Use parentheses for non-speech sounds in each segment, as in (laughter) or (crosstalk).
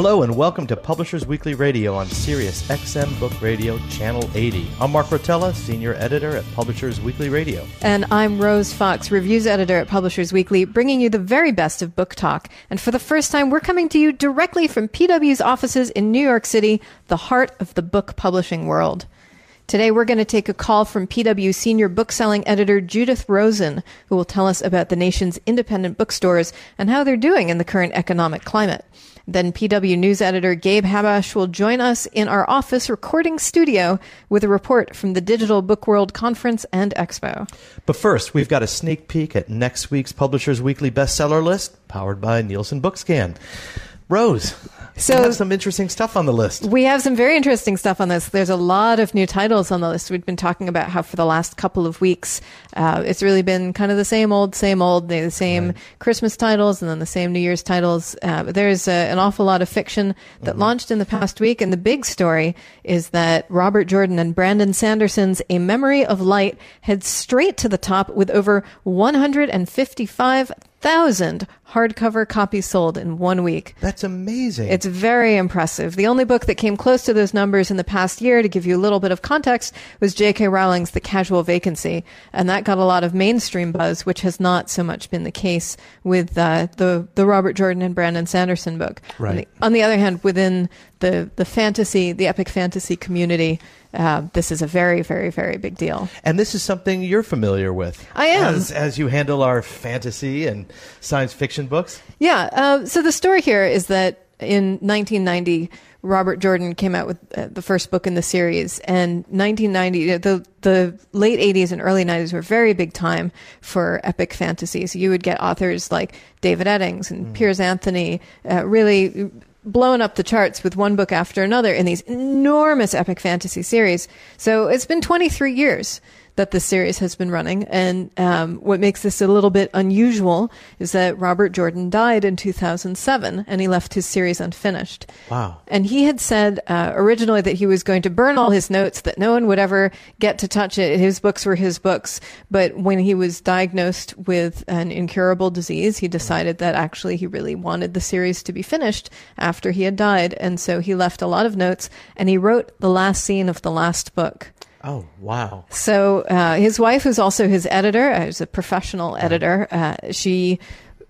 Hello and welcome to Publishers Weekly Radio on Sirius XM Book Radio Channel 80. I'm Mark Rotella, Senior Editor at Publishers Weekly Radio. And I'm Rose Fox, Reviews Editor at Publishers Weekly, bringing you the very best of book talk. And for the first time, we're coming to you directly from PW's offices in New York City, the heart of the book publishing world. Today, we're going to take a call from PW Senior Bookselling Editor Judith Rosen, who will tell us about the nation's independent bookstores and how they're doing in the current economic climate. Then PW News editor Gabe Habash will join us in our office recording studio with a report from the Digital Book World Conference and Expo. But first, we've got a sneak peek at next week's Publishers Weekly bestseller list, powered by Nielsen Bookscan. Rose, so we have some interesting stuff on the list. We have some very interesting stuff on this. There's a lot of new titles on the list. We've been talking about how for the last couple of weeks, uh, it's really been kind of the same old, same old, the same right. Christmas titles and then the same New Year's titles. Uh, there's uh, an awful lot of fiction that mm-hmm. launched in the past week, and the big story is that Robert Jordan and Brandon Sanderson's A Memory of Light heads straight to the top with over 155 thousand hardcover copies sold in one week. That's amazing. It's very impressive. The only book that came close to those numbers in the past year, to give you a little bit of context, was J.K. Rowling's The Casual Vacancy, and that got a lot of mainstream buzz, which has not so much been the case with uh, the the Robert Jordan and Brandon Sanderson book. Right. On the, on the other hand, within the the fantasy, the epic fantasy community, uh, this is a very, very, very big deal. And this is something you're familiar with. I am. As, as you handle our fantasy and science fiction books. Yeah. Uh, so the story here is that in 1990, Robert Jordan came out with uh, the first book in the series, and 1990, the the late 80s and early 90s were very big time for epic fantasies. You would get authors like David Eddings and mm. Piers Anthony, uh, really blown up the charts with one book after another in these enormous epic fantasy series. So it's been 23 years that the series has been running. And um, what makes this a little bit unusual is that Robert Jordan died in 2007 and he left his series unfinished. Wow. And he had said uh, originally that he was going to burn all his notes, that no one would ever get to touch it. His books were his books. But when he was diagnosed with an incurable disease, he decided that actually he really wanted the series to be finished after he had died. And so he left a lot of notes and he wrote the last scene of the last book. Oh, wow. So uh, his wife, who's also his editor, uh, a professional editor, uh, she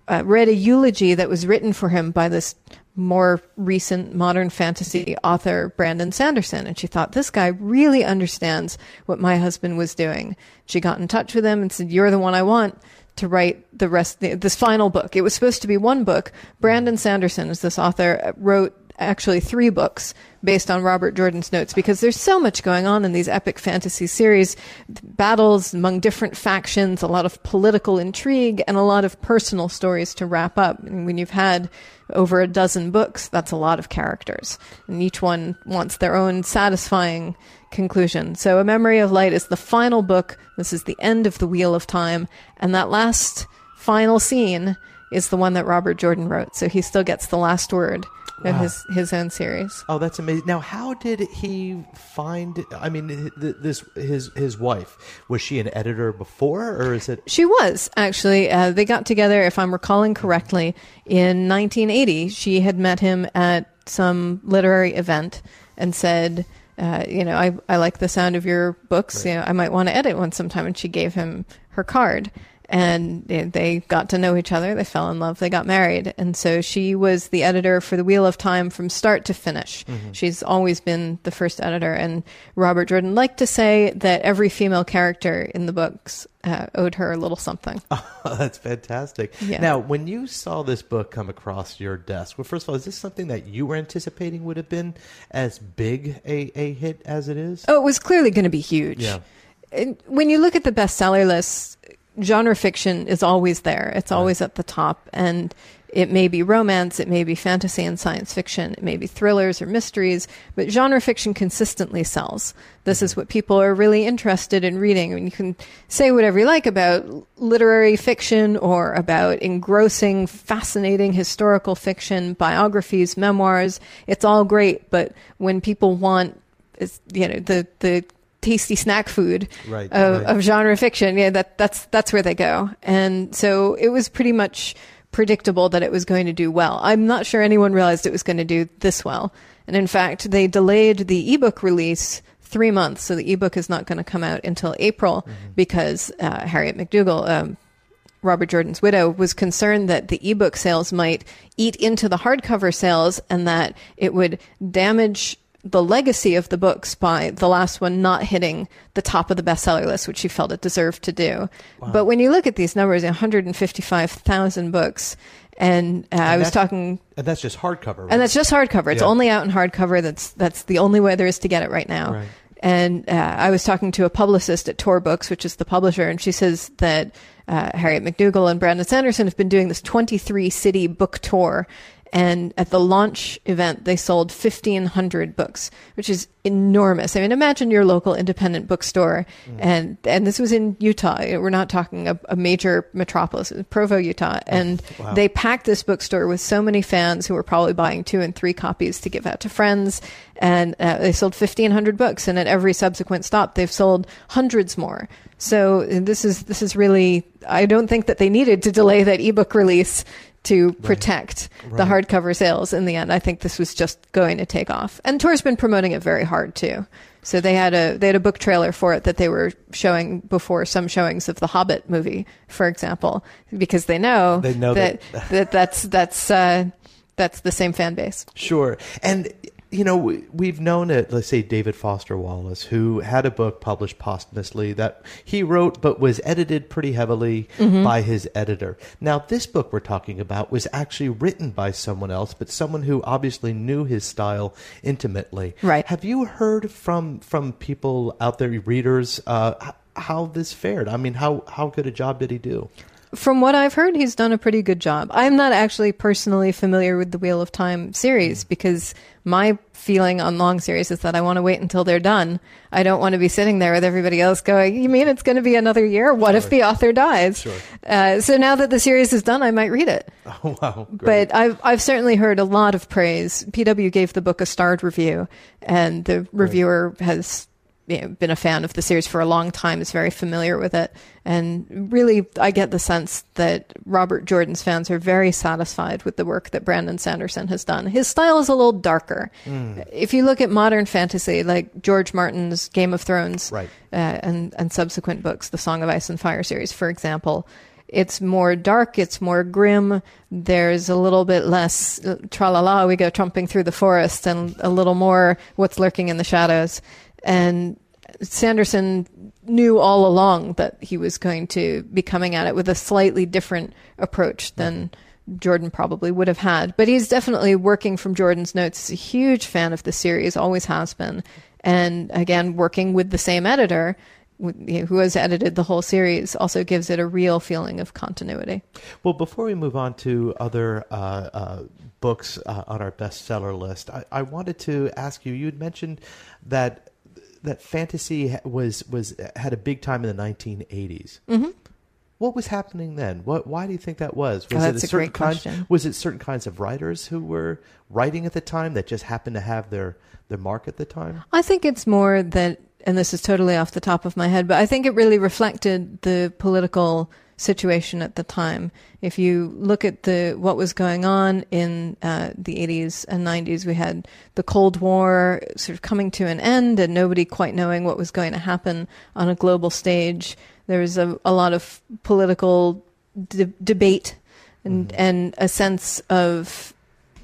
uh, read a eulogy that was written for him by this more recent modern fantasy author, Brandon Sanderson. And she thought, this guy really understands what my husband was doing. She got in touch with him and said, You're the one I want to write the rest, this final book. It was supposed to be one book. Brandon Sanderson, as this author, wrote actually three books based on Robert Jordan's notes because there's so much going on in these epic fantasy series battles among different factions, a lot of political intrigue, and a lot of personal stories to wrap up. And when you've had over a dozen books, that's a lot of characters. And each one wants their own satisfying conclusion. So, A Memory of Light is the final book. This is the end of the Wheel of Time. And that last final scene is the one that Robert Jordan wrote. So he still gets the last word wow. his his own series. Oh, that's amazing. Now, how did he find? I mean, this his his wife was she an editor before, or is it? She was actually. Uh, they got together, if I'm recalling correctly, in 1980. She had met him at some literary event and said. Uh, you know, I, I like the sound of your books. Right. You know, I might want to edit one sometime. And she gave him her card and they got to know each other. They fell in love. They got married. And so she was the editor for The Wheel of Time from start to finish. Mm-hmm. She's always been the first editor. And Robert Jordan liked to say that every female character in the books uh, owed her a little something. (laughs) Oh, that's fantastic. Yeah. Now, when you saw this book come across your desk, well, first of all, is this something that you were anticipating would have been as big a, a hit as it is? Oh, it was clearly going to be huge. Yeah it- when you look at the bestseller lists, genre fiction is always there. It's always at the top, and it may be romance, it may be fantasy and science fiction, it may be thrillers or mysteries, but genre fiction consistently sells. This mm-hmm. is what people are really interested in reading. I mean, you can say whatever you like about literary fiction or about engrossing, fascinating historical fiction, biographies, memoirs. It's all great, but when people want, you know, the the tasty snack food Right, of, right. of genre fiction. Yeah, that that's that's where they go. And so it was pretty much predictable that it was going to do well. I'm not sure anyone realized it was going to do this well. And in fact, they delayed the ebook release three months, so the ebook is not going to come out until April because uh, Harriet McDougal. Um, Robert Jordan's widow was concerned that the ebook sales might eat into the hardcover sales and that it would damage the legacy of the books by the last one not hitting the top of the bestseller list, which she felt it deserved to do. But when you look at these numbers, 155,000 books, and uh, I was talking And that's just hardcover. Right? and that's just hardcover. It's Yeah. only out in hardcover. That's that's the only way there is to get it right now. Right. And uh, I was talking to a publicist at Tor Books, which is the publisher, and she says that uh, Harriet McDougal and Brandon Sanderson have been doing this 23 city book tour. And at the launch event, they sold 1,500 books, which is enormous. I mean, imagine your local independent bookstore, and and this was in Utah. We're not talking a, a major metropolis, Provo, Utah, and Wow. they packed this bookstore with so many fans who were probably buying two and three copies to give out to friends. And uh, they sold 1,500 books. And at every subsequent stop, they've sold hundreds more. So uh, this is, this is really, I don't think that they needed to delay that ebook release to protect the Right. hardcover sales in the end. I think this was just going to take off. And Tor's been promoting it very hard too. So they had a they had a book trailer for it that they were showing before some showings of the Hobbit movie, for example, because they know, They know that, that- that that's that's uh, that's the same fan base. Sure. And, you know, we- we've known it, let's say David Foster Wallace, who had a book published posthumously that he wrote but was edited pretty heavily Mm-hmm. by his editor. Now, this book we're talking about was actually written by someone else, but someone who obviously knew his style intimately. Right. Have you heard from, from people out there, readers, uh, how this fared? I mean, how, how good a job did he do? From what I've heard, he's done a pretty good job. I'm not actually personally familiar with the Wheel of Time series because my feeling on long series is that I want to wait until they're done. I don't want to be sitting there with everybody else going, "You mean it's going to be another year? What if the author dies?" Sure. Uh, so now that the series is done, I might read it. (laughs) Oh, wow. Great. But I've I've certainly heard a lot of praise. PW gave the book a starred review, and the reviewer has you know, been a fan of the series for a long time. Is very familiar with it, and really, I get the sense that Robert Jordan's fans are very satisfied with the work that Brandon Sanderson has done. His style is a little darker. If you look at modern fantasy, like George Martin's Game of Thrones, Right. uh, and and subsequent books, the Song of Ice and Fire series, for example. It's more dark. It's more grim. There's a little bit less tra la la. We go trumping through the forest, and a little more what's lurking in the shadows. And Sanderson knew all along that he was going to be coming at it with a slightly different approach than Jordan probably would have had. But he's definitely working from Jordan's notes. He's a huge fan of the series, always has been. And again, working with the same editor who has edited the whole series also gives it a real feeling of continuity. Well, before we move on to other uh, uh, books uh, on our bestseller list, I, I wanted to ask you. You had mentioned that that fantasy was was had a big time in the 1980s. Mm-hmm. What was happening then? What? Why do you think that was? Was Oh, it that's a certain question. Was it certain kinds of writers who were writing at the time that just happened to have their their mark at the time? I think it's more that, and this is totally off the top of my head, but I think it really reflected the political situation at the time. If you look at the what was going on in uh, the 80s and 90s, we had the Cold War sort of coming to an end, and nobody quite knowing what was going to happen on a global stage. There was a, a lot of political de- debate and and a sense of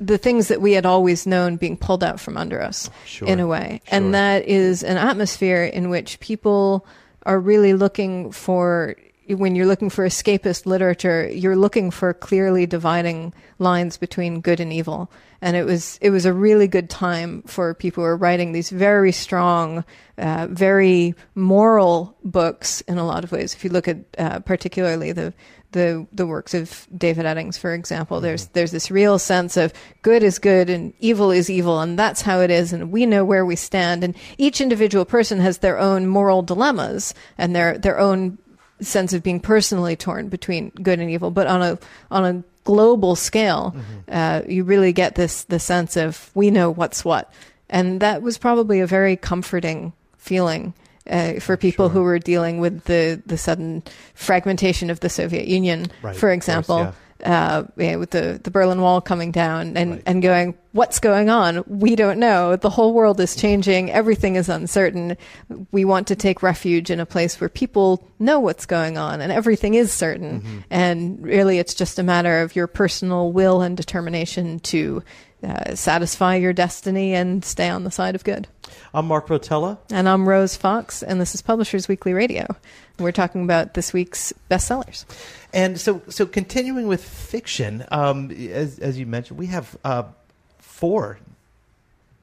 the things that we had always known being pulled out from under us Sure, in a way. sure. And that is an atmosphere in which people are really looking for when you're looking for escapist literature, you're looking for clearly dividing lines between good and evil. And it was it was a really good time for people who are writing these very strong, uh, very moral books in a lot of ways. If you look at uh, particularly the the the works of David Eddings, for example, there's Mm-hmm. there's this real sense of good is good and evil is evil, and that's how it is, and we know where we stand. And each individual person has their own moral dilemmas and their their own sense of being personally torn between good and evil. But on a on a global scale, uh, you really get this the sense of we know what's what, and that was probably a very comforting feeling uh, for people who were dealing with the the sudden fragmentation of the Soviet Union, Right, for of course, example. Uh, yeah, with the, the Berlin Wall coming down and, Right. and going, what's going on? We don't know. The whole world is changing. Everything is uncertain. We want to take refuge in a place where people know what's going on and everything is certain. Mm-hmm. And really, it's just a matter of your personal will and determination to uh, satisfy your destiny and stay on the side of good. I'm Mark Rotella. And I'm Rose Fox, and this is Publishers Weekly Radio. We're talking about this week's bestsellers. And so, so continuing with fiction, um, as, as you mentioned, we have uh, four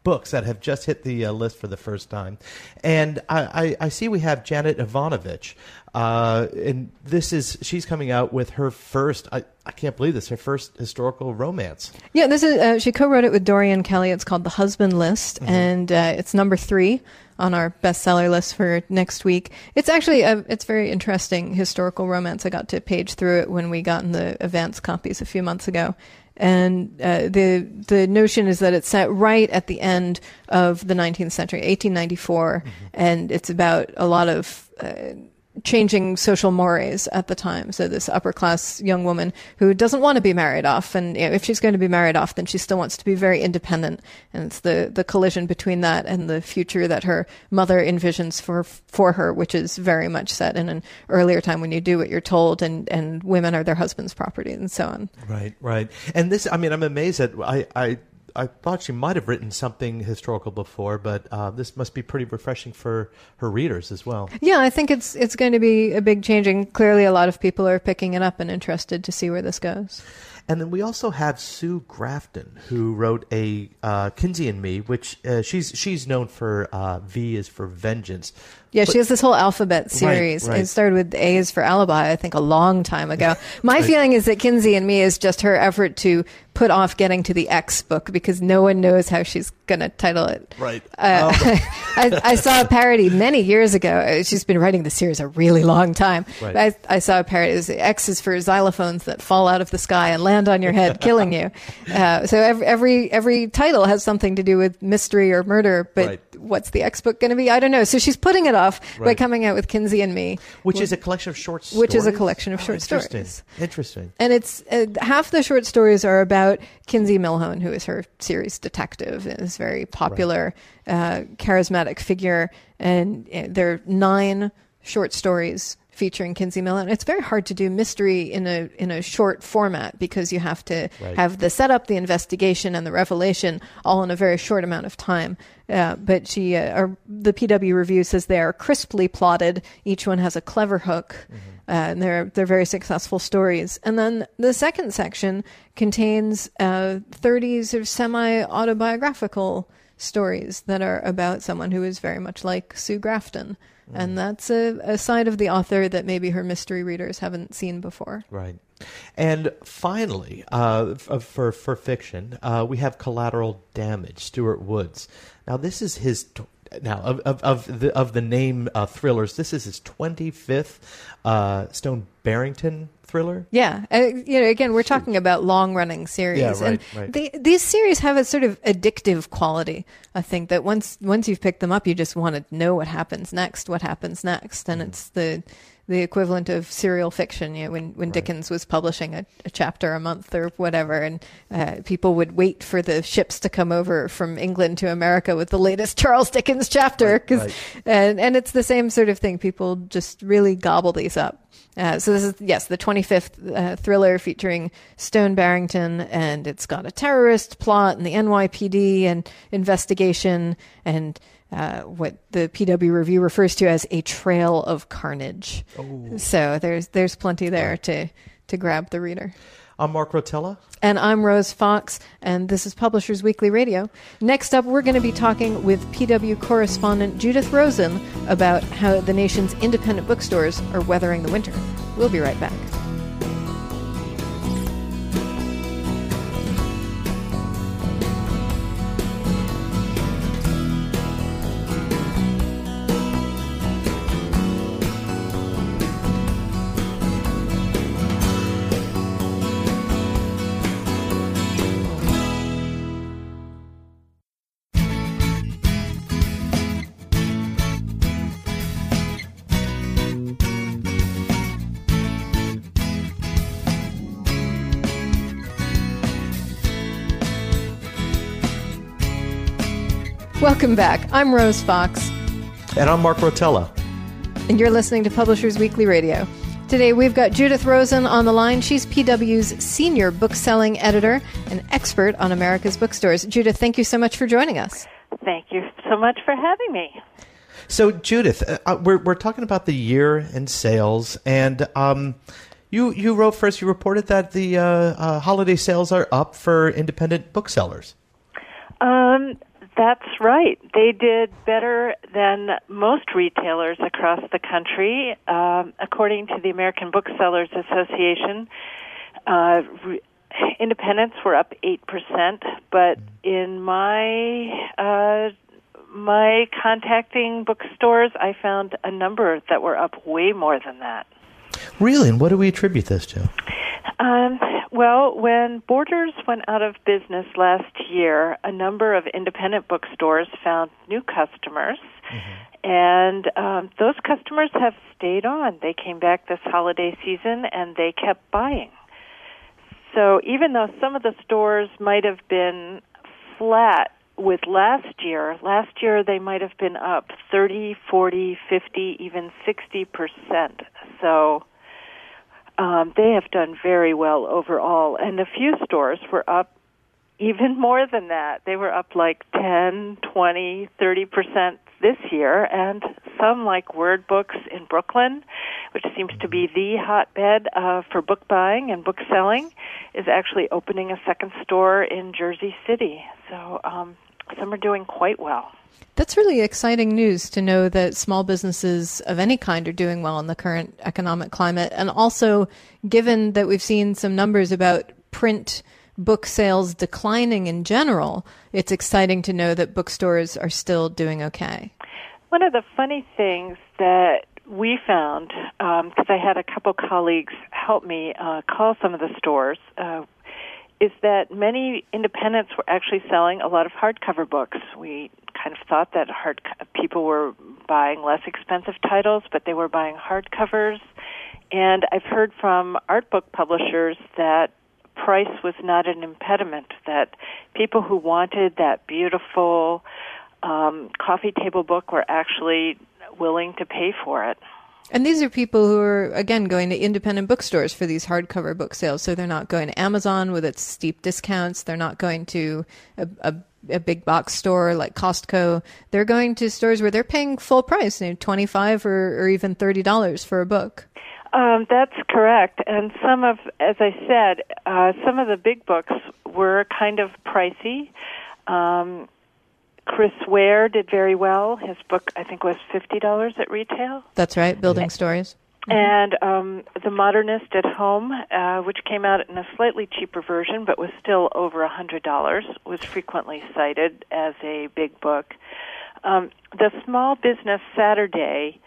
books that have just hit the uh, list for the first time. And I, I, I see we have Janet Evanovich. Uh, and this is, she's coming out with her first, I, I can't believe this, her first historical romance. Yeah, this is uh, she co-wrote it with Dorien Kelly. It's called The Husband List, and uh, it's number three on our bestseller list for next week. It's actually a it's very interesting historical romance. I got to page through it when we got in the advance copies a few months ago. And uh, the the notion is that it's set right at the end of the 19th century, 1894, and it's about a lot of uh, changing social mores at the time. So this upper class young woman who doesn't want to be married off, and you know, if she's going to be married off, then she still wants to be very independent. And it's the the collision between that and the future that her mother envisions for for her, which is very much set in an earlier time when you do what you're told, and and women are their husband's property, and so on. Right, right. And this, I mean, I'm amazed that I, I, I thought she might have written something historical before, but uh, this must be pretty refreshing for her readers as well. Yeah, I think it's it's going to be a big change, and clearly a lot of people are picking it up and interested to see where this goes. And then we also have Sue Grafton, who wrote a uh, Kinsey and Me, which uh, she's she's known for. Uh, v is for vengeance. Yeah, But- she has this whole alphabet series. right. It started with A is for alibi, I think, a long time ago. (laughs) My feeling is that Kinsey and Me is just her effort to put off getting to the X book because no one knows how she's going to title it. Right. Uh, (laughs) I, I saw a parody many years ago. Uh, She's been writing the series a really long time. Right. I, I saw a parody. It was X is for xylophones that fall out of the sky and land on your head, killing you. (laughs) Uh, so every, every every title has something to do with mystery or murder. But Right. what's the X book going to be? I don't know. So she's putting it off by coming out with Kinsey and Me, which is a collection of short stories. Which is a collection of Oh, short interesting. stories. Interesting. and it's uh, half the short stories are about Kinsey Millhone, who is her series detective, and is very popular, uh, charismatic figure. And uh, there are nine short stories featuring Kinsey Millhone. It's very hard to do mystery in a in a short format because you have to Right. have the setup, the investigation, and the revelation all in a very short amount of time. Uh, but she, uh, or the PW review says they are crisply plotted. Each one has a clever hook, uh, and they're they're very successful stories. And then the second section contains uh, thirty sort of semi autobiographical stories that are about someone who is very much like Sue Grafton. And that's a, a side of the author that maybe her mystery readers haven't seen before. Right. And finally, uh, for for fiction, uh, we have Collateral Damage, Stuart Woods. Now, this is his. T- now, of of of the of the name uh, thrillers, this is his twenty fifth uh, Stone Barrington thriller. Yeah, uh, you know, again, we're talking about long-running series, Yeah, right, and right. they, these series have a sort of addictive quality. I think that once once you've picked them up, you just want to know what happens next, what happens next, and it's the the equivalent of serial fiction. You know, when when Dickens was publishing a, a chapter a month or whatever, and uh, people would wait for the ships to come over from England to America with the latest (laughs) Charles Dickens chapter, Right, 'cause- right. and and it's the same sort of thing. People just really gobble these up. Uh, so this is yes, the 25th uh, thriller featuring Stone Barrington, and it's got a terrorist plot and the NYPD and investigation and uh, what the PW review refers to as a trail of carnage. Oh. So there's there's plenty there to to grab the reader. I'm Mark Rotella. And I'm Rose Fox, and this is Publishers Weekly Radio. Next up, we're going to be talking with PW correspondent Judith Rosen about how the nation's independent bookstores are weathering the winter. We'll be right back. Welcome back. I'm Rose Fox. And I'm Mark Rotella. And you're listening to Publishers Weekly Radio. Today we've got Judith Rosen on the line. She's PW's senior bookselling editor and expert on America's bookstores. Judith, thank you so much for joining us. Thank you so much for having me. So, Judith, uh, uh we're, we're talking about the year in sales, and um, you, you wrote first, you reported that the uh, uh, holiday sales are up for independent booksellers. Um, that's right. They did better than most retailers across the country. Um, according to the American Booksellers Association, uh, re- independents were up 8%, but in my uh, my contacting bookstores, I found a number that were up way more than that. Really? And what do we attribute this to? Um, well, when Borders went out of business last year, a number of independent bookstores found new customers. Mm-hmm. And um, those customers have stayed on. They came back this holiday season and they kept buying. So even though some of the stores might have been flat with last year, last year they might have been up 30, 40, 50, even 60%. So um, they have done very well overall. And a few stores were up even (laughs) more than that. They were up like 10, 20, 30% this year, and some like Word Books in Brooklyn, which seems to be the hotbed uh, for book buying and book selling, is actually opening a second store in Jersey City. So um, some are doing quite well. That's really exciting news to know that small businesses of any kind are doing well in the current economic climate. And also, given that we've seen some numbers about print book sales declining in general, it's exciting to know that bookstores are still doing okay. One of the funny things that we found, because um, I had a couple colleagues help me uh, call some of the stores, uh, is that many independents were actually selling a lot of hardcover books. We kind of thought that hard people were buying less expensive titles, but they were buying hardcovers. And I've heard from art book publishers that price was not an impediment. That people who wanted that beautiful um, coffee table book were actually willing to pay for it. And these are people who are, again, going to independent bookstores for these hardcover book sales. So they're not going to Amazon with its steep discounts. They're not going to a, a a big box store like Costco, they're going to stores where they're paying full price, you know, twenty five or, or even thirty dollars for a book. Um, that's correct. And some of, as I said, uh, some of the big books were kind of pricey. Um, Chris Ware did very well. His book, I think, was fifty dollars at retail. That's right, Building Stories. Mm-hmm. And um, The Modernist at Home, uh, which came out in a slightly cheaper version but was still over a $100, was frequently cited as a big book. Um, the Small Business Saturday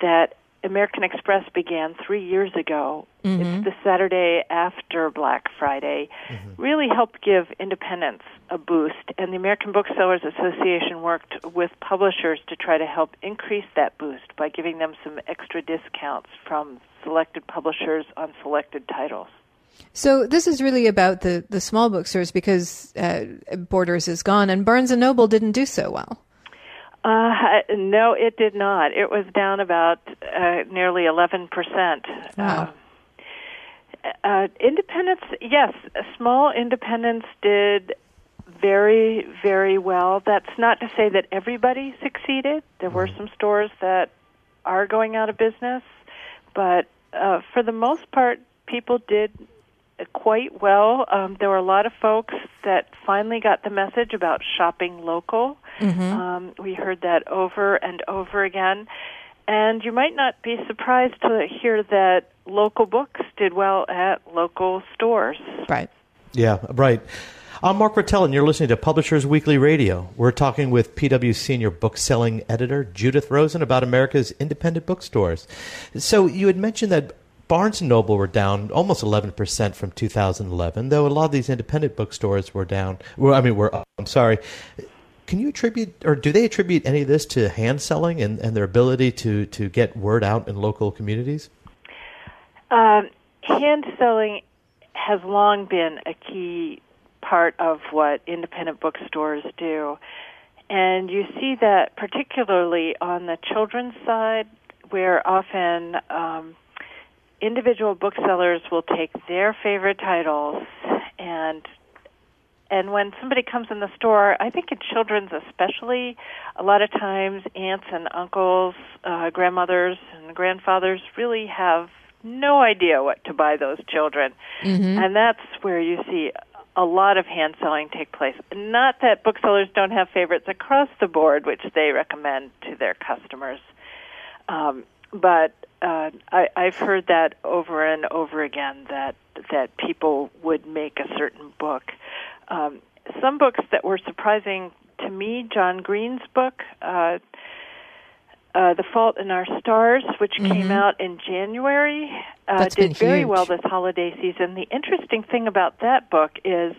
that American Express began three years ago. Mm-hmm. It's the Saturday after Black Friday. Mm-hmm. Really helped give independents a boost, and the American Booksellers Association worked with publishers to try to help increase that boost by giving them some extra discounts from selected publishers on selected titles. So this is really about the, the small bookstores because uh, Borders is gone, and Barnes and Noble didn't do so well. Uh, no, it did not. It was down about uh, nearly 11%. Wow. Uh, uh, independents, yes, small independents did very, very well. That's not to say that everybody succeeded. There were some stores that are going out of business, but uh, for the most part, people did quite well. Um, there were a lot of folks that finally got the message about shopping local. Mm-hmm. Um, we heard that over and over again. And you might not be surprised to hear that local books did well at local stores. Right. Yeah, right. I'm Mark Rotella, and you're listening to Publishers Weekly Radio. We're talking with PW Senior Bookselling Editor Judith Rosen about America's independent bookstores. So you had mentioned that Barnes & Noble were down almost 11% from 2011, though a lot of these independent bookstores were down. Well, I mean, were up. I'm sorry. Can you attribute, or do they attribute any of this to hand selling and, and their ability to, to get word out in local communities? Um, hand selling has long been a key part of what independent bookstores do. And you see that particularly on the children's side, where often um, individual booksellers will take their favorite titles and and when somebody comes in the store, I think in children's especially, a lot of times aunts and uncles, uh, grandmothers and grandfathers really have no idea what to buy those children. Mm-hmm. And that's where you see a lot of hand selling take place. Not that booksellers don't have favorites across the board, which they recommend to their customers. Um, but uh, I, I've heard that over and over again that that people would make a certain book. Um, some books that were surprising to me, John Green's book, uh, uh, "The Fault in Our Stars," which came Mhm. out in January, uh, did very well this holiday season. The interesting thing about that book is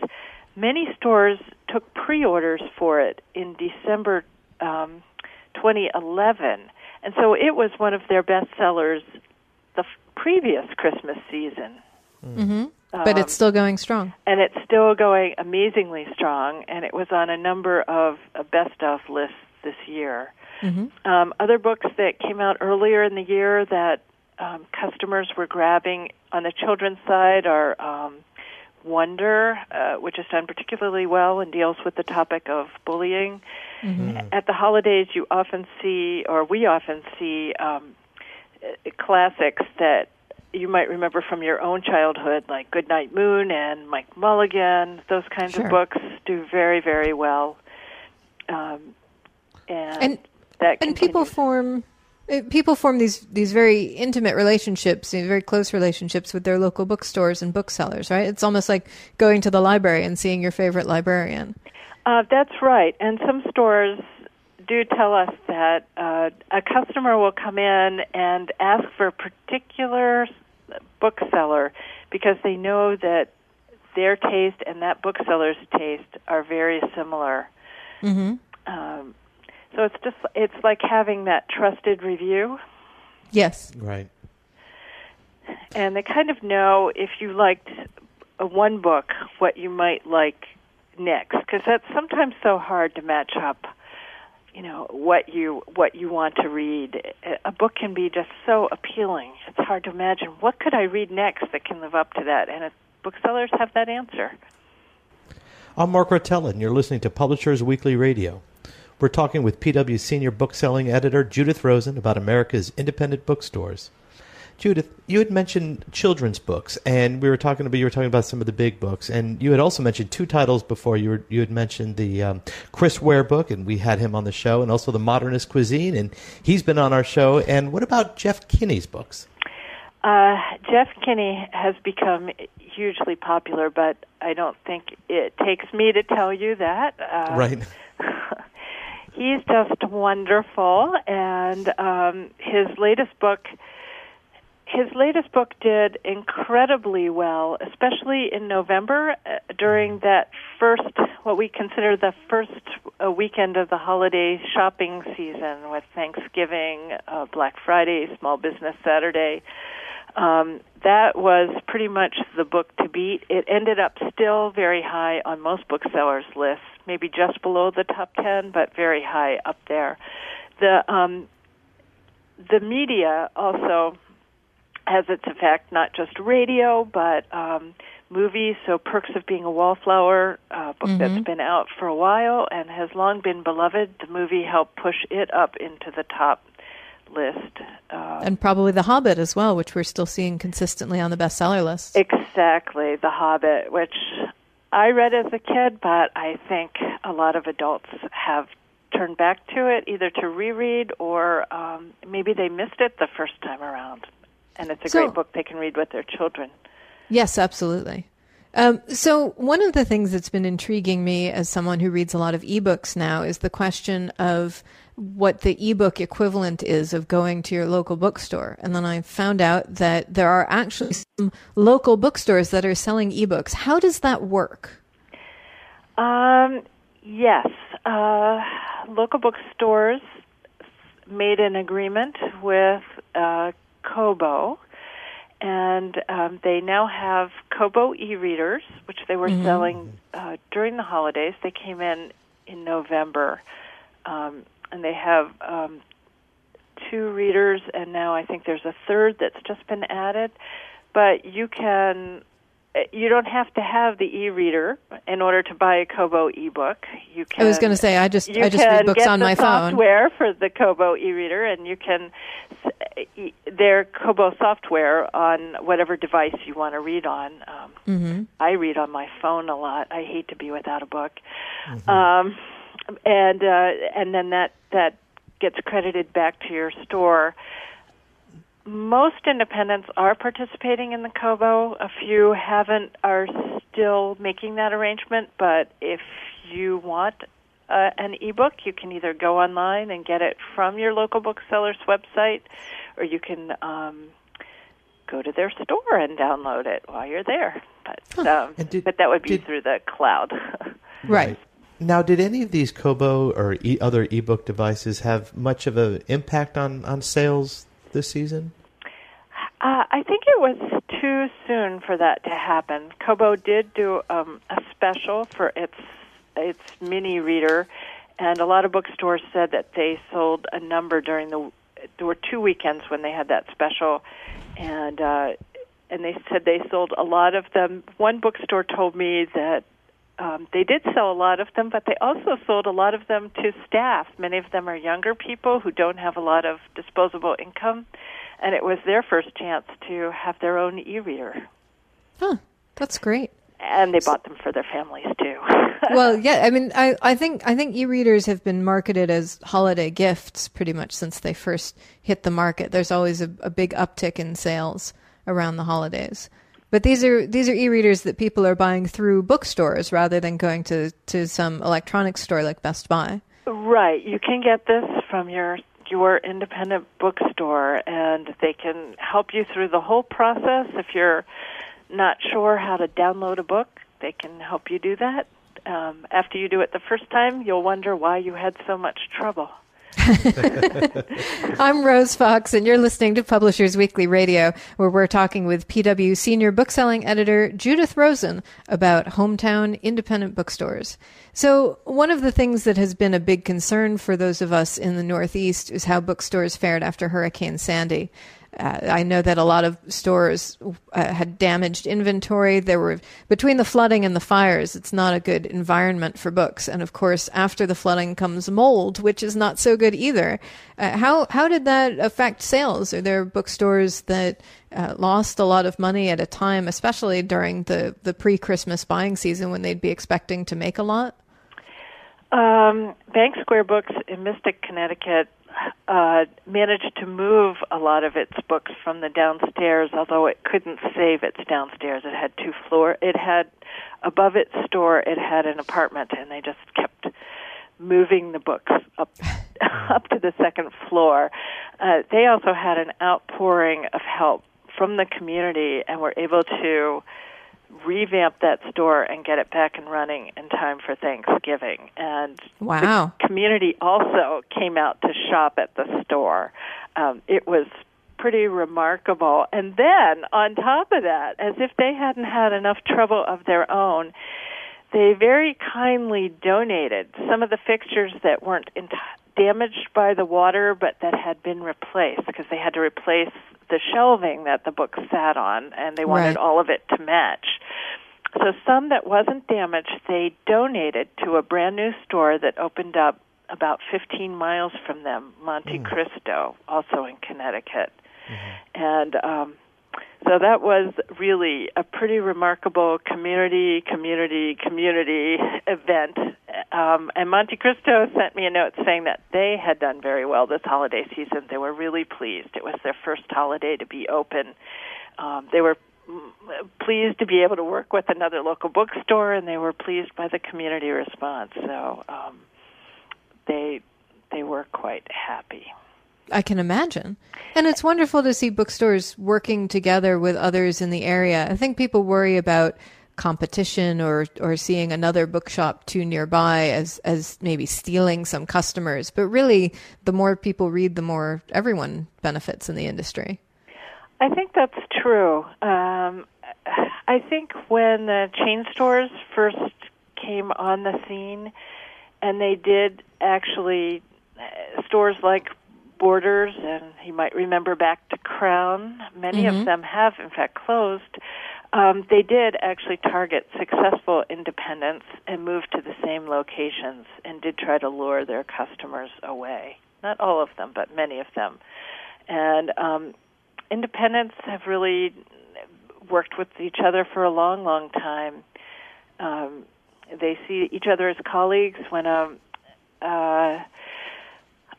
many stores took pre-orders for it in December um, 2011, and so it was one of their best sellers the f- previous Christmas season. Mm-hmm. But Um, it's still going strong. and it's still going amazingly strong, and it was on a number of uh, best of lists this year. Mm-hmm. Um, other books that came out earlier in the year that um, customers were grabbing on the children's side are um, Wonder, uh, which has done particularly well and deals with the topic of bullying. At the holidays, you often see, or we often see, um, uh, classics that you might remember from your own childhood, like Goodnight Moon and Mike Mulligan. Those kinds Sure. of books do very, very well. Um, and, And- that and people form people form these these very intimate relationships these very close relationships with their local bookstores and booksellers right it's almost like going to the library and seeing your favorite librarian Uh, that's right. And some stores do tell us that uh, a customer will come in and ask for a particular bookseller because they know that their taste and that bookseller's taste are very similar. mm-hmm. Um, so it's just it's like having that trusted review, yes. Right. and they kind of know if you liked a one book what you might like next because that's sometimes so hard to match up you know what you what you want to read. A book can be just so appealing. It's hard to imagine what could i read next that can live up to that and if booksellers have that answer. I'm Mark Rotella, and you're listening to Publishers Weekly Radio. We're talking with PW Senior Bookselling Editor Judith Rosen about America's independent bookstores. Judith, you had mentioned children's books, and we were talking about you were talking about some of the big books, and you had also mentioned two titles before. You were, you had mentioned the um, Chris Ware book, and we had him on the show, and also the Modernist Cuisine, and he's been on our show. And what about Jeff Kinney's books? Uh, Jeff Kinney has become hugely popular, but I don't think it takes me to tell you that. Uh, right. (laughs) (laughs) he's just wonderful, and um, his latest book. His latest book did incredibly well, especially in November uh, during that first, what we consider the first uh, weekend of the holiday shopping season with Thanksgiving, uh, Black Friday, Small Business Saturday. Um, that was pretty much the book to beat. It ended up still very high on most booksellers' lists, maybe just below the top ten, but very high up there. The um, the media also has its effect, not just radio, but um, movie. So, Perks of Being a Wallflower, a book that's been out for a while and has long been beloved. The movie helped push it up into the top list. Uh, And probably The Hobbit as well, which we're still seeing consistently on the bestseller list. exactly, The Hobbit, which I read as a kid, but I think a lot of adults have turned back to it either to reread or um, maybe they missed it the first time around. And it's a So- great book they can read with their children. Yes, absolutely. Um, so, one of the things that's been intriguing me as someone who reads a lot of ebooks now is the question of what the ebook equivalent is of going to your local bookstore. And then I found out that there are actually some local bookstores that are selling ebooks. How does that work? Um, yes, uh, local bookstores made an agreement with uh, Kobo, and um, they now have Kobo e-readers, which they were selling uh, during the holidays. They came in in November, um, and they have um, two readers, and now I think there's a third that's just been added. But you can, you don't have to have the e-reader in order to buy a Kobo ebook. You can. I was going to say I just I just read books on my phone. software for the Kobo e-reader, and you can s- e- their Kobo software on whatever device you want to read on. Um, Mm-hmm. I read on my phone a lot. I hate to be without a book, um, and uh, and then that that gets credited back to your store. Most independents are participating in the Kobo. A few haven't, are still making that arrangement. But if you want uh, an ebook, you can either go online and get it from your local bookseller's website, or you can um, go to their store and download it while you're there. But um, And did- but that would be did- through the cloud. (laughs) Right. Now, did any of these Kobo or e- other ebook devices have much of an impact on, on sales this season? Uh, I think it was too soon for that to happen. Kobo did do um, a special for its its mini reader, and a lot of bookstores said that they sold a number during the. There were two weekends when they had that special, and uh, and they said they sold a lot of them. One bookstore told me that um, they did sell a lot of them, but they also sold a lot of them to staff. Many of them are younger people who don't have a lot of disposable income, and it was their first chance to have their own e-reader. Huh. That's great. And they bought them for their families too. (laughs) well, yeah, I mean, I, I think I think e-readers have been marketed as holiday gifts pretty much since they first hit the market. There's always a, a big uptick in sales around the holidays. But these are these are e-readers that people are buying through bookstores rather than going to, to some electronics store like Best Buy. right, you can get this from your your independent bookstore, and they can help you through the whole process. If you're not sure how to download a book, they can help you do that. Um, after you do it the first time, you'll wonder why you had so much trouble. (laughs) I'm Rose Fox, and you're listening to Publishers Weekly Radio, where we're talking with PW Senior Bookselling Editor Judith Rosen about hometown independent bookstores. So, one of the things that has been a big concern for those of us in the Northeast is how bookstores fared after Hurricane Sandy. Uh, I know that a lot of stores uh, had damaged inventory. There were between the flooding and the fires. It's not a good environment for books. And of course, after the flooding comes mold, which is not so good either. Uh, how how did that affect sales? Are there bookstores that uh, lost a lot of money at a time, especially during the the pre Christmas buying season when they'd be expecting to make a lot? Um, Bank Square Books in Mystic, Connecticut, uh, managed to move a lot of its books from the downstairs, although it couldn't save its downstairs. It had two floor. It had above its store. It had an apartment, and they just kept moving the books up (laughs) up to the second floor. Uh, they also had an outpouring of help from the community, and were able to revamp that store and get it back and running in time for Thanksgiving. And Wow. the community also came out to shop at the store. Um, it was pretty remarkable. And then on top of that, as if they hadn't had enough trouble of their own, they very kindly donated some of the fixtures that weren't ent- damaged by the water but that had been replaced because they had to replace the shelving that the book sat on and they wanted Right. all of it to match. so some that wasn't damaged, they donated to a brand new store that opened up about 15 miles from them, Monte mm. Cristo, also in Connecticut. Mm-hmm. And um, so that was really a pretty remarkable community, community, community event. Um, and Monte Cristo sent me a note saying that they had done very well this holiday season. They were really pleased. It was their first holiday to be open. Um, they were pleased to be able to work with another local bookstore, and they were pleased by the community response. So um, they they were quite happy. I can imagine. And it's wonderful to see bookstores working together with others in the area. I think people worry about competition or or seeing another bookshop too nearby as as maybe stealing some customers. But really, the more people read, the more everyone benefits in the industry. I think that's true. Um, I think when the chain stores first came on the scene, and they did actually uh, stores like Borders, and you might remember back to Crown. Many mm-hmm. of them have, in fact, closed. Um, they did actually target successful independents and move to the same locations and did try to lure their customers away. Not all of them, but many of them. And um, independents have really worked with each other for a long, long time. Um, they see each other as colleagues when a uh,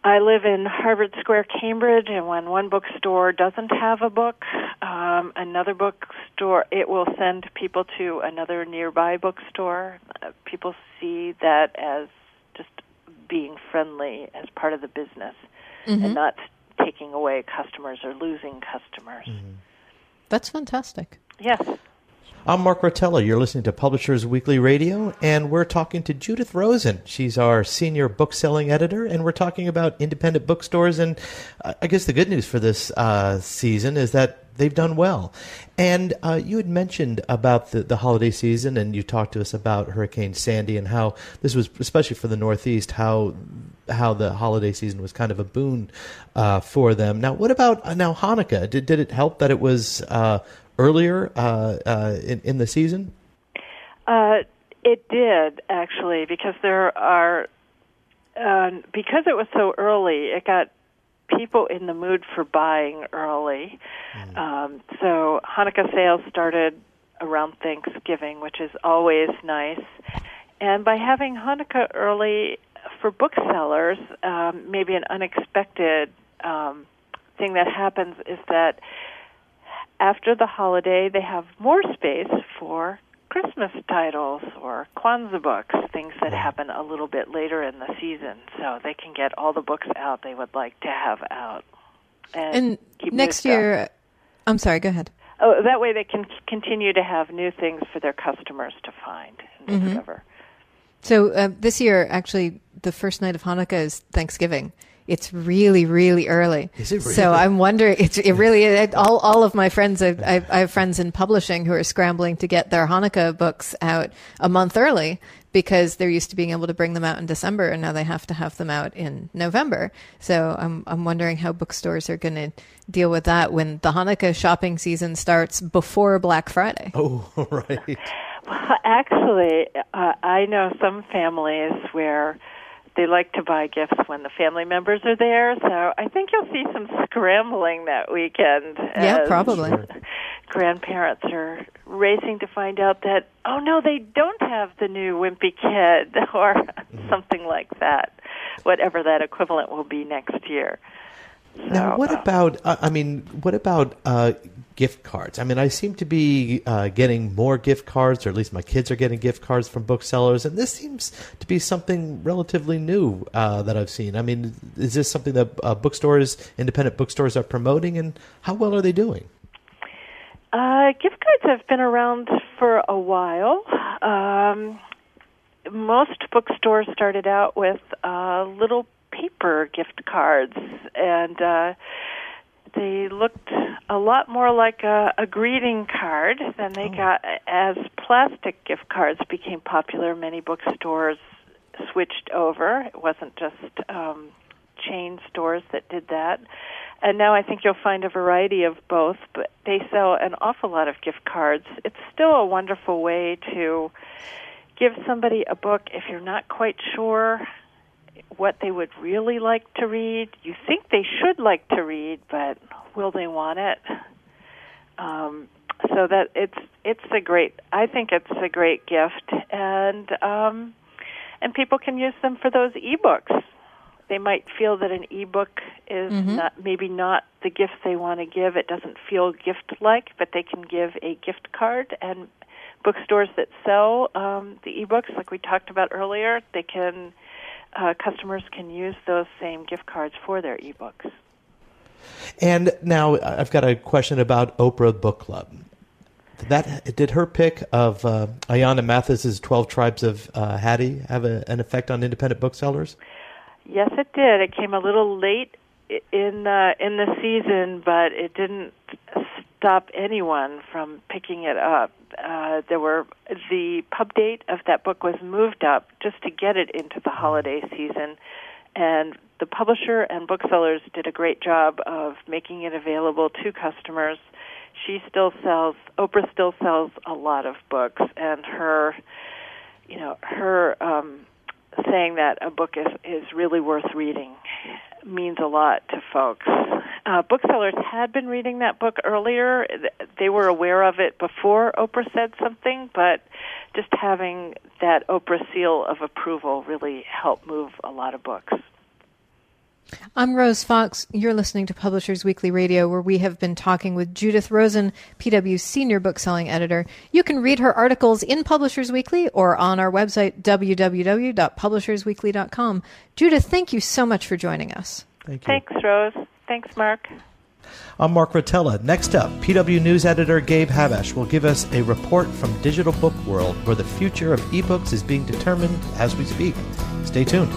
I live in Harvard Square, Cambridge, and when one bookstore doesn't have a book, um, another bookstore it will send people to another nearby bookstore. Uh, people see that as just being friendly as part of the business, mm-hmm. and not taking away customers or losing customers. Mm-hmm. That's fantastic. Yes. I'm Mark Rotella. You're listening to Publishers Weekly Radio, and we're talking to Judith Rosen. She's our senior book selling editor, and we're talking about independent bookstores. And uh, I guess the good news for this uh, season is that they've done well. And uh, you had mentioned about the, the holiday season, and you talked to us about Hurricane Sandy and how this was, especially for the Northeast, how how the holiday season was kind of a boon uh, for them. Now, what about uh, now Hanukkah? Did did it help that it was uh, earlier uh, uh, in, in the season? Uh, it did actually, because there are uh, because it was so early. It got people in the mood for buying early. Mm. Um, so Hanukkah sales started around Thanksgiving, which is always nice. And by having Hanukkah early for booksellers, um, maybe an unexpected um, thing that happens is that after the holiday, they have more space for Christmas titles or Kwanzaa books, things that happen a little bit later in the season, so they can get all the books out they would like to have out. And, and next year, I'm sorry, go ahead. Oh, that way they can continue to have new things for their customers to find and mm-hmm. discover. So uh, this year, actually, the first night of Hanukkah is Thanksgiving it's really, really early. Is it really? So I'm wondering, it's, it really, it, all, all of my friends, I, I, I have friends in publishing who are scrambling to get their Hanukkah books out a month early because they're used to being able to bring them out in December and now they have to have them out in November. So I'm, I'm wondering how bookstores are going to deal with that when the Hanukkah shopping season starts before Black Friday. Oh, (laughs) right. Well, actually, uh, I know some families where they like to buy gifts when the family members are there. So I think you'll see some scrambling that weekend. Yeah, probably. Grandparents are racing to find out that oh no, they don't have the new Wimpy Kid (laughs) or mm-hmm. something like that. Whatever that equivalent will be next year. So, now, what uh, about? Uh, I mean, what about uh, gift cards? I mean, I seem to be uh, getting more gift cards, or at least my kids are getting gift cards from booksellers, and this seems to be something relatively new uh, that I've seen. I mean, is this something that uh, bookstores, independent bookstores, are promoting, and how well are they doing? gift cards have been around for a while. Um, most bookstores started out with little paper gift cards, and uh, they looked a lot more like a, a greeting card than they oh. got as plastic gift cards became popular. Many bookstores switched over. It wasn't just um, chain stores that did that. and now I think you'll find a variety of both, but they sell an awful lot of gift cards. It's still a wonderful way to give somebody a book if you're not quite sure what they would really like to read. You think they should like to read, but will they want it? Um, so that it's it's a great. I think it's a great gift, and um, and people can use them for those ebooks they might feel that an ebook is mm-hmm. not maybe not the gift they want to give. It doesn't feel gift like, but they can give a gift card and bookstores that sell um, the ebooks, like we talked about earlier, they can uh, customers can use those same gift cards for their ebooks. And now I've got a question about Oprah Book Club. Did that did her pick of uh, Ayana Mathis's Twelve Tribes of uh, Hattie have a, an effect on independent booksellers? Yes, it did. It came a little late in uh, in the season, but it didn't stop anyone from picking it up. Uh, there were the pub date of that book was moved up just to get it into the holiday season, and the publisher and booksellers did a great job of making it available to customers. She still sells. Oprah still sells a lot of books, and her, you know, her. Um, saying that a book is is really worth reading means a lot to folks. Uh, booksellers had been reading that book earlier; they were aware of it before Oprah said something, but just having that Oprah seal of approval really helped move a lot of books. I'm Rose Fox. You're listening to Publishers Weekly Radio, where we have been talking with Judith Rosen, PW's senior bookselling editor. You can read her articles in Publishers Weekly or on our website, www.publishersweekly.com. Judith, thank you so much for joining us. Thank you. Thanks, Rose. Thanks, Mark. I'm Mark Rotella. Next up, PW News editor Gabe Habash will give us a report from Digital Book World, where the future of ebooks is being determined as we speak. Stay tuned.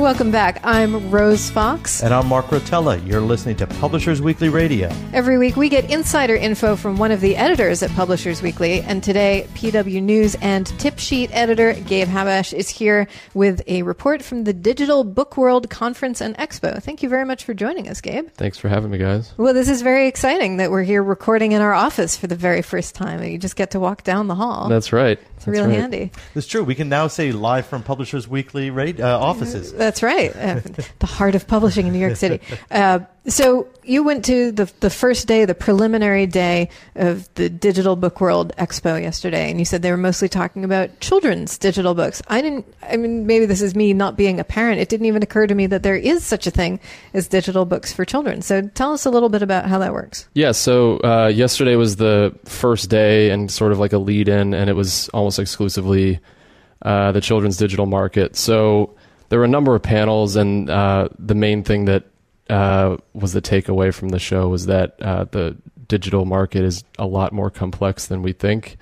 Welcome back. I'm Rose Fox. And I'm Mark Rotella. You're listening to Publishers Weekly Radio. Every week we get insider info from one of the editors at Publishers Weekly. And today, PW News and Tip Sheet editor Gabe Habash is here with a report from the Digital Book World Conference and Expo. Thank you very much for joining us, Gabe. Thanks for having me, guys. Well, this is very exciting that we're here recording in our office for the very first time. You just get to walk down the hall. That's right. It's That's real right. handy. That's true. We can now say live from Publishers Weekly radio, uh, offices. That's right. Uh, the heart of publishing in New York City. Uh, so you went to the the first day, the preliminary day of the Digital Book World Expo yesterday, and you said they were mostly talking about children's digital books. I didn't. I mean, maybe this is me not being a parent. It didn't even occur to me that there is such a thing as digital books for children. So tell us a little bit about how that works. Yeah. So uh, yesterday was the first day, and sort of like a lead in, and it was almost exclusively uh, the children's digital market. So there were a number of panels, and uh, the main thing that uh, was the takeaway from the show was that uh, the digital market is a lot more complex than we think.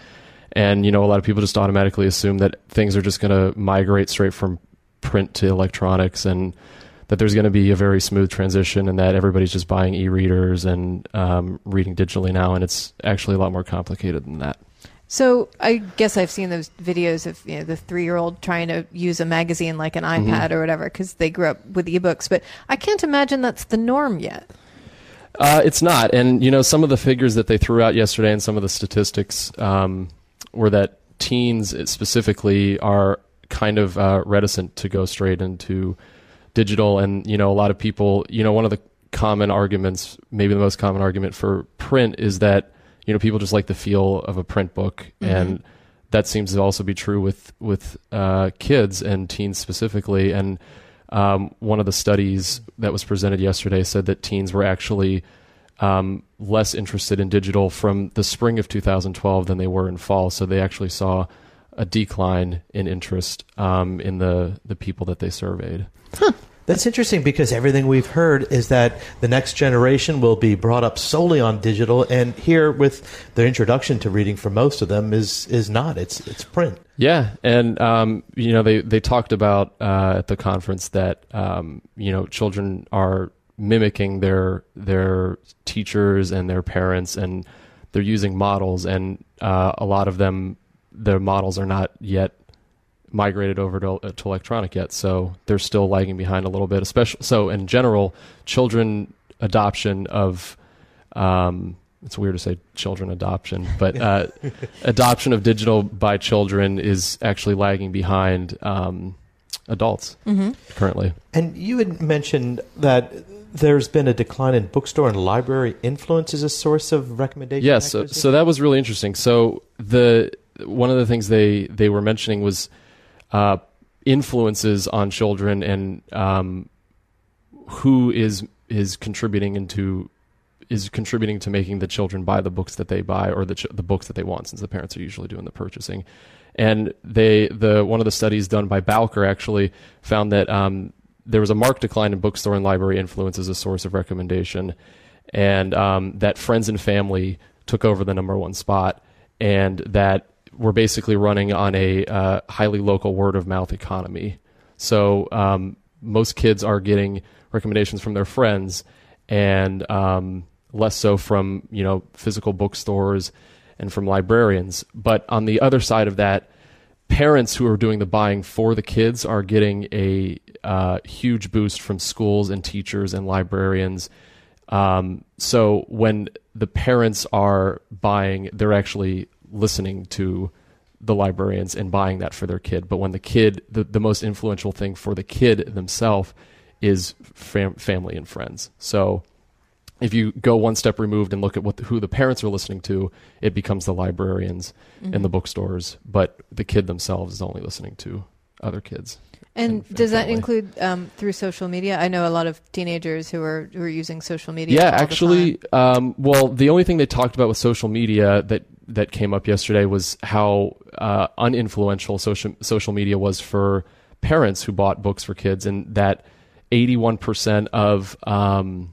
And you know, a lot of people just automatically assume that things are just going to migrate straight from print to electronics, and that there's going to be a very smooth transition, and that everybody's just buying e-readers and um, reading digitally now. And it's actually a lot more complicated than that. So I guess I've seen those videos of you know, the three-year-old trying to use a magazine like an mm-hmm. iPad or whatever because they grew up with ebooks, but I can't imagine that's the norm yet. Uh, it's not, and you know some of the figures that they threw out yesterday and some of the statistics um, were that teens specifically are kind of uh, reticent to go straight into digital, and you know a lot of people, you know, one of the common arguments, maybe the most common argument for print is that you know people just like the feel of a print book mm-hmm. and that seems to also be true with with uh, kids and teens specifically and um, one of the studies that was presented yesterday said that teens were actually um, less interested in digital from the spring of 2012 than they were in fall so they actually saw a decline in interest um, in the the people that they surveyed. That's interesting because everything we've heard is that the next generation will be brought up solely on digital, and here with the introduction to reading for most of them is is not. It's it's print. Yeah, and um, you know they they talked about uh, at the conference that um, you know children are mimicking their their teachers and their parents, and they're using models, and uh, a lot of them their models are not yet migrated over to, uh, to electronic yet, so they're still lagging behind a little bit. Especially so in general, children adoption of um, it's weird to say children adoption, but uh, (laughs) adoption of digital by children is actually lagging behind um, adults Mm-hmm. currently. And you had mentioned that there's been a decline in bookstore and library influence as a source of recommendation. Yes, so, so that was really interesting. So the one of the things they they were mentioning was uh, influences on children and um, who is is contributing into is contributing to making the children buy the books that they buy or the ch- the books that they want since the parents are usually doing the purchasing. And they the one of the studies done by Bowker actually found that um, there was a marked decline in bookstore and library influence as a source of recommendation and um, that friends and family took over the number one spot and that we're basically running on a uh, highly local word of mouth economy so um, most kids are getting recommendations from their friends and um, less so from you know physical bookstores and from librarians. But on the other side of that, parents who are doing the buying for the kids are getting a uh, huge boost from schools and teachers and librarians. Um, so when the parents are buying, they're actually listening to the librarians and buying that for their kid. But when the kid, the, the most influential thing for the kid themselves is fam- family and friends. So if you go one step removed and look at what the, who the parents are listening to, it becomes the librarians and the bookstores. But the kid themselves is only listening to other kids. And, and- does that include um, through social media? I know a lot of teenagers who are who are using social media. Yeah, actually, um, well, the only thing they talked about with social media that that came up yesterday was how uh, uninfluential social social media was for parents who bought books for kids, and that eighty one percent of um,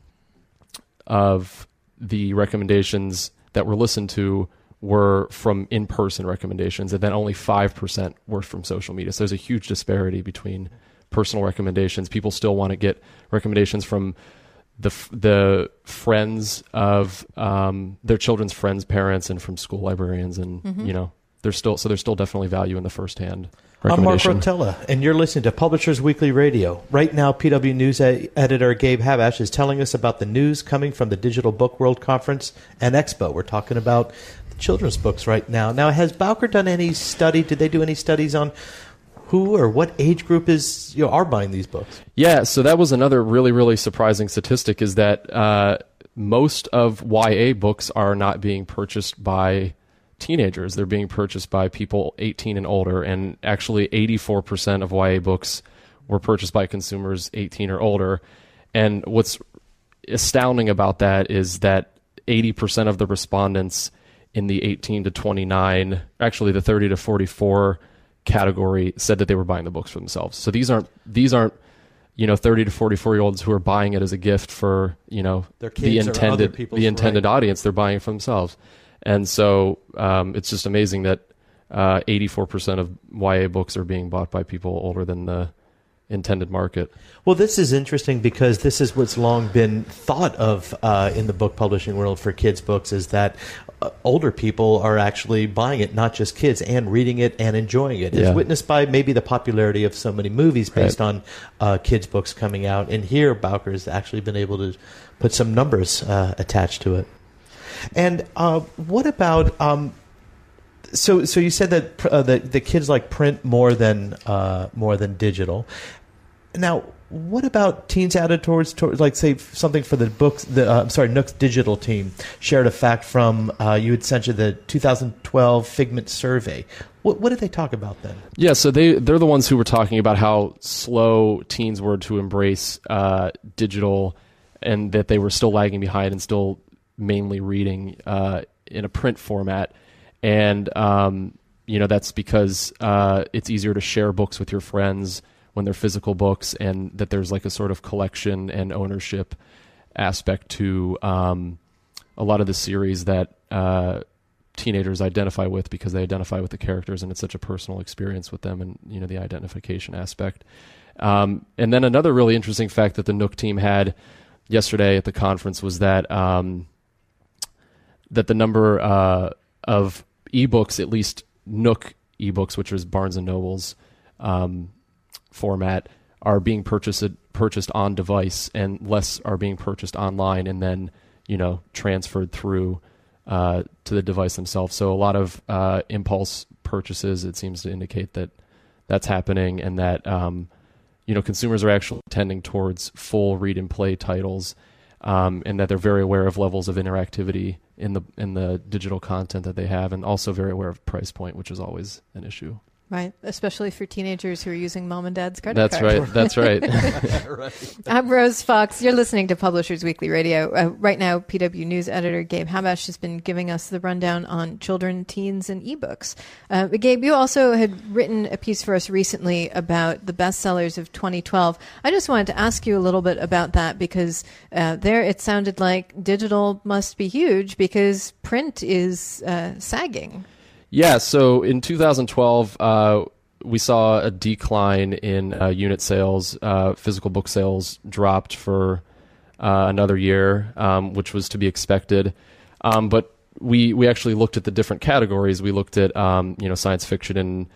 of the recommendations that were listened to were from in person recommendations, and then only five percent were from social media. So there's a huge disparity between personal recommendations. People still want to get recommendations from the the friends of um, their children's friends' parents and from school librarians, and Mm-hmm. you know there's still so there's still definitely value in the first hand I'm Mark. Rotella, and you're listening to Publishers Weekly Radio. Right now, PW News editor Gabe Habash is telling us about the news coming from the Digital Book World Conference and Expo. We're talking about children's books right now. Now, has Bowker done any study? Did they do any studies on who or what age group is you know, are buying these books? Yeah, so that was another really, really surprising statistic is that uh, most of YA books are not being purchased by teenagers. They're being purchased by people 18 and older. And actually, 84% of YA books were purchased by consumers 18 or older. And what's astounding about that is that 80% of the respondents in the 18 to 29, actually the 30 to 44 category said that they were buying the books for themselves. So these aren't these aren't you know 30 to 44 year olds who are buying it as a gift for you know the kids or other intended the intended right. audience. They're buying it for themselves, and so um, it's just amazing that uh, 84% of YA books are being bought by people older than the intended market. Well, this is interesting because this is what's long been thought of uh, in the book publishing world for kids' books is that older people are actually buying it, not just kids, and reading it and enjoying it. Yeah. As witnessed by maybe the popularity of so many movies based Right. on uh, kids' books coming out. And here, Bowker has actually been able to put some numbers uh, attached to it. And uh, what about um, so so you said that uh, the the kids like print more than uh, more than digital. Now, what about teens added towards, towards like say something for the books? The uh, I'm sorry, Nook's digital team shared a fact from uh, you had sent you the 2012 Figment survey. What what did they talk about then? Yeah, so they they're the ones who were talking about how slow teens were to embrace uh, digital, and that they were still lagging behind and still mainly reading uh, in a print format. And um, you know that's because uh, it's easier to share books with your friends when they're physical books, and that there's like a sort of collection and ownership aspect to um, a lot of the series that uh, teenagers identify with because they identify with the characters, and it's such a personal experience with them, and you know the identification aspect. Um, and then another really interesting fact that the Nook team had yesterday at the conference was that um, that the number uh, of ebooks, at least Nook ebooks, which is Barnes and Noble's um, format, are being purchased purchased on device, and less are being purchased online, and then you know transferred through uh, to the device themselves. So a lot of uh, impulse purchases. It seems to indicate that that's happening, and that um, you know consumers are actually tending towards full read and play titles, um, and that they're very aware of levels of interactivity in the in the digital content that they have, and also very aware of price point, which is always an issue. Right, especially for teenagers who are using mom and dad's credit That's card. right. That's right. (laughs) (laughs) I'm Rose Fox. You're listening to Publishers Weekly Radio. Uh, right now, PW News editor Gabe Habash has been giving us the rundown on children, teens, and ebooks. Uh, but Gabe, you also had written a piece for us recently about the bestsellers of 2012. I just wanted to ask you a little bit about that because uh, there it sounded like digital must be huge because print is uh, sagging. Yeah, so in 2012, uh, we saw a decline in uh, unit sales. Uh, physical book sales dropped for uh, another year, um, which was to be expected. Um, but we we actually looked at the different categories. We looked at um, you know science fiction and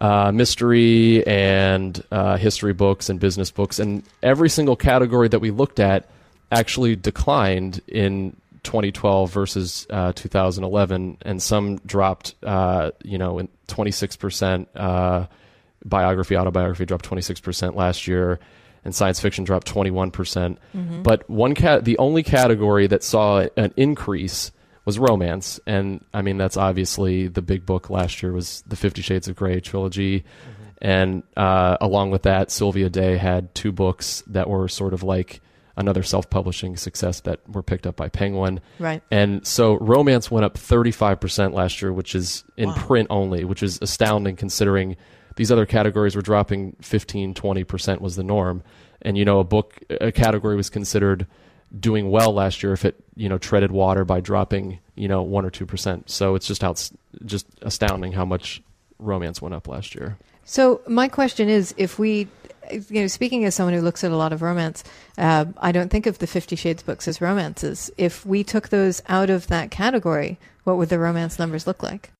uh, mystery and uh, history books and business books, and every single category that we looked at actually declined in 2012 versus uh, 2011, and some dropped, uh, you know, in 26%. Uh, biography, autobiography dropped 26% last year, and science fiction dropped 21%. percent But one cat, the only category that saw an increase was romance, and I mean that's obviously the big book last year was the Fifty Shades of Grey trilogy. And uh, along with that, Sylvia Day had two books that were sort of like another self-publishing success that were picked up by Penguin. Right. And so romance went up 35% last year, which is in print only, which is astounding considering these other categories were dropping 15, 20% was the norm. And, you know, a book, a category was considered doing well last year if it, you know, treaded water by dropping, you know, 1 or 2%. So it's just out, just astounding how much romance went up last year. So my question is, if we, you know, speaking as someone who looks at a lot of romance, uh, I don't think of the Fifty Shades books as romances. If we took those out of that category, what would the romance numbers look like?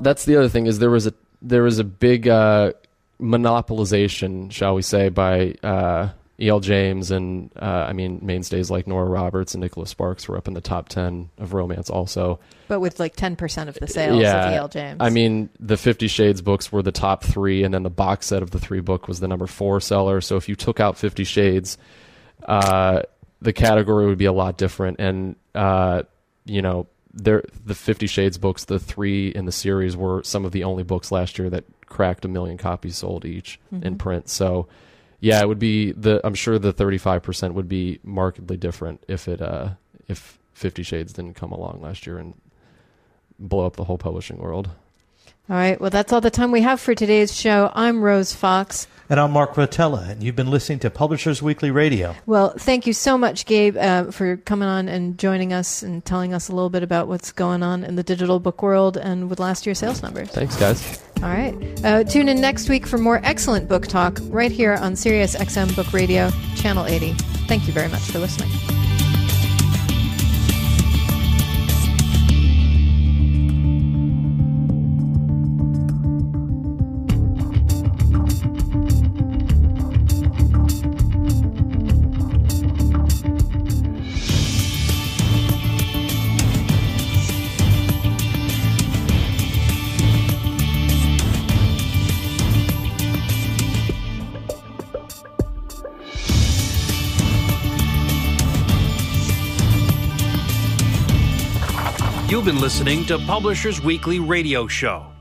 that's the other thing is there was a there was a big uh, monopolization, shall we say, by uh, E.L. James and uh, I mean mainstays like Nora Roberts and Nicholas Sparks were up in the top ten of romance also. But with like ten percent of the sales of E.L. James. I mean, the Fifty Shades books were the top three, and then the box set of the three book was the number four seller. So if you took out Fifty Shades, uh, the category would be a lot different. And uh, you know, there the Fifty Shades books, the three in the series, were some of the only books last year that cracked a million copies sold each in print. So. Yeah, it would be the. I'm sure the 35 percent would be markedly different if it uh if Fifty Shades didn't come along last year and blow up the whole publishing world. all right. Well, that's all the time we have for today's show. I'm Rose Fox. And I'm Mark Rotella, and you've been listening to Publishers Weekly Radio. Well, thank you so much, Gabe, uh, for coming on and joining us and telling us a little bit about what's going on in the digital book world and with last year's sales numbers. Thanks, guys. All right. Uh, tune in next week for more excellent book talk right here on Sirius XM Book Radio, Channel 80. Thank you very much for listening. Been listening to Publishers Weekly Radio Show.